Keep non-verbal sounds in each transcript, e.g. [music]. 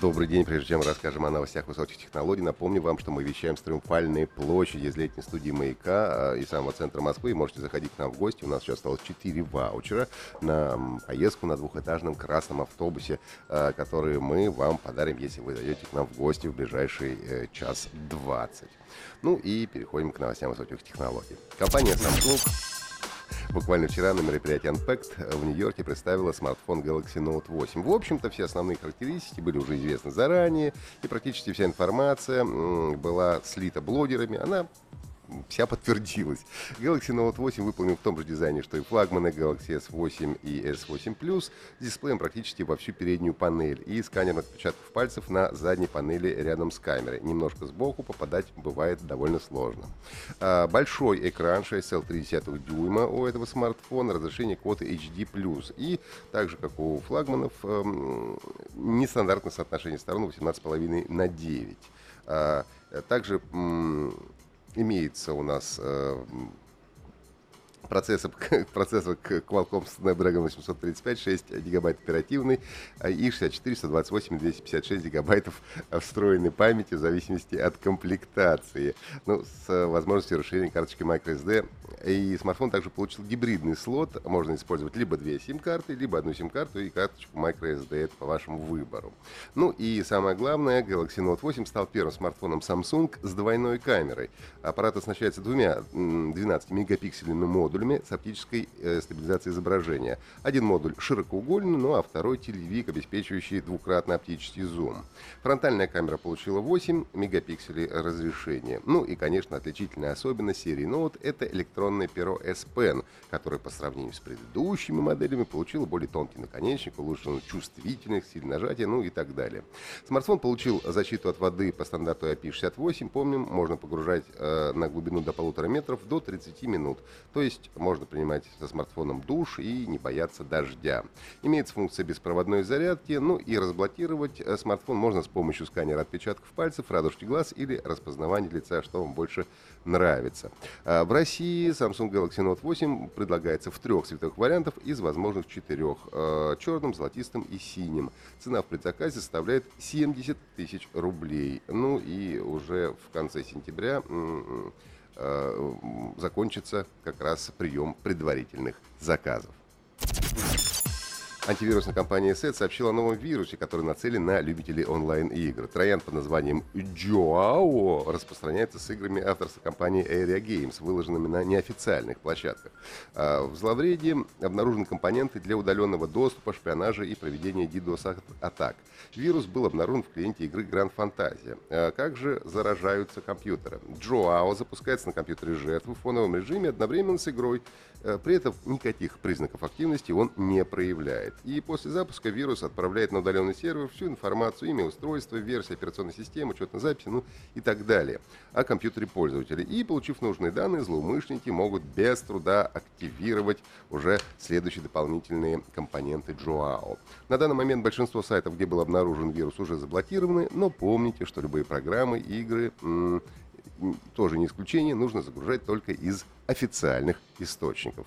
Добрый день. Прежде чем расскажем о новостях высоких технологий, напомню вам, что мы вещаем с Триумфальной площади из летней студии «Маяка» а, и самого центра Москвы. И можете заходить к нам в гости. У нас сейчас осталось 4 ваучера на поездку на двухэтажном красном автобусе, а, которые мы вам подарим, если вы зайдете к нам в гости в ближайший э, час 20. Ну и переходим к новостям высоких технологий. Компания Samsung Буквально вчера на мероприятии Unpacked в Нью-Йорке представила смартфон Galaxy Note 8. В общем-то, все основные характеристики были уже известны заранее, и практически вся информация была слита блогерами. Она вся подтвердилась. Galaxy Note 8 выполнен в том же дизайне, что и флагманы Galaxy S8 и S8 Plus, с дисплеем практически во всю переднюю панель и сканер отпечатков пальцев на задней панели рядом с камерой. Немножко сбоку попадать бывает довольно сложно. А, большой экран 6,3 дюйма у этого смартфона, разрешение квоты HD+. И так же, как у флагманов, эм, нестандартное соотношение сторон 18,5 на 9. А, также имеется у нас э, [laughs] процессор, процессор Qualcomm Snapdragon 835, 6 гигабайт оперативный а, и 64, 128 256 гигабайтов встроенной памяти в зависимости от комплектации. Ну, с возможностью расширения карточки microSD. И смартфон также получил гибридный слот. Можно использовать либо две сим-карты, либо одну сим-карту и карточку microSD. Это по вашему выбору. Ну и самое главное, Galaxy Note 8 стал первым смартфоном Samsung с двойной камерой. Аппарат оснащается двумя 12-мегапиксельными модулями модулями с оптической э, стабилизацией изображения. Один модуль широкоугольный, ну а второй телевик, обеспечивающий двукратный оптический зум. Фронтальная камера получила 8 мегапикселей разрешения. Ну и, конечно, отличительная особенность серии Note — это электронное перо S Pen, которое по сравнению с предыдущими моделями получило более тонкий наконечник, улучшенную чувствительность, силь нажатия, ну и так далее. Смартфон получил защиту от воды по стандарту IP68. Помним, можно погружать э, на глубину до полутора метров до 30 минут. То есть можно принимать со смартфоном душ и не бояться дождя. Имеется функция беспроводной зарядки, ну и разблокировать э, смартфон можно с помощью сканера отпечатков пальцев, радужки глаз или распознавания лица, что вам больше нравится. А в России Samsung Galaxy Note 8 предлагается в трех цветовых вариантах из возможных четырех. Э, черным, золотистым и синим. Цена в предзаказе составляет 70 тысяч рублей. Ну и уже в конце сентября закончится как раз прием предварительных заказов. Антивирусная компания SET сообщила о новом вирусе, который нацелен на любителей онлайн-игр. Троян под названием Joao распространяется с играми авторства компании Area Games, выложенными на неофициальных площадках. А, в зловредии обнаружены компоненты для удаленного доступа, шпионажа и проведения DDoS-атак. Вирус был обнаружен в клиенте игры Grand Fantasia. А, как же заражаются компьютеры? Joao запускается на компьютере жертвы в фоновом режиме одновременно с игрой. А, при этом никаких признаков активности он не проявляет. И после запуска вирус отправляет на удаленный сервер всю информацию, имя устройства, версия операционной системы, учетной записи, ну и так далее о компьютере пользователя. И, получив нужные данные, злоумышленники могут без труда активировать уже следующие дополнительные компоненты Joao. На данный момент большинство сайтов, где был обнаружен вирус, уже заблокированы, но помните, что любые программы, игры, тоже не исключение, нужно загружать только из официальных источников.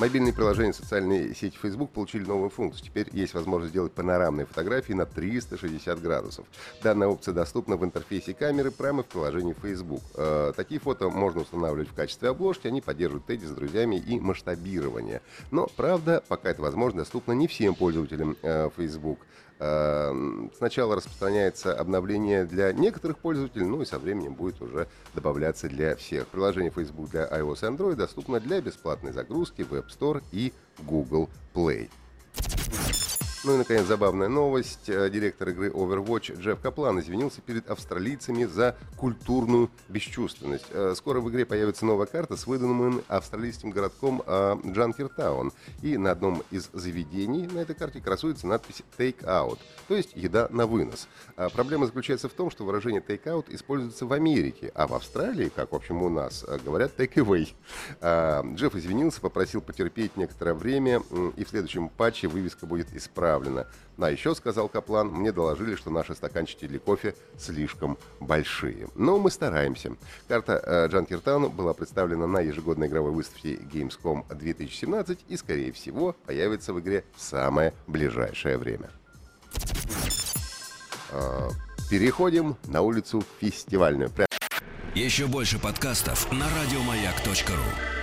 Мобильные приложения социальной сети Facebook получили новую функцию. Теперь есть возможность сделать панорамные фотографии на 360 градусов. Данная опция доступна в интерфейсе камеры прямо в приложении Facebook. Э, такие фото можно устанавливать в качестве обложки, они поддерживают теги с друзьями и масштабирование. Но, правда, пока это возможно, доступно не всем пользователям э, Facebook. Эм, сначала распространяется обновление для некоторых пользователей, ну и со временем будет уже добавляться для всех. Приложение Facebook для iOS и Android доступно для бесплатной загрузки в App Store и Google Play. Ну и, наконец, забавная новость. Э, директор игры Overwatch Джефф Каплан извинился перед австралийцами за культурную бесчувственность. Э, скоро в игре появится новая карта с выданным австралийским городком э, Джанкертаун. И на одном из заведений на этой карте красуется надпись «Take Out», то есть «еда на вынос». А проблема заключается в том, что выражение «take out» используется в Америке, а в Австралии, как, в общем, у нас, говорят «take away». А, Джефф извинился, попросил потерпеть некоторое время, и в следующем патче вывеска будет исправлена исправлено. А еще, сказал Каплан, мне доложили, что наши стаканчики для кофе слишком большие. Но мы стараемся. Карта э, Джанкертауна была представлена на ежегодной игровой выставке Gamescom 2017 и, скорее всего, появится в игре в самое ближайшее время. Э, переходим на улицу фестивальную. Еще больше подкастов на радиомаяк.ру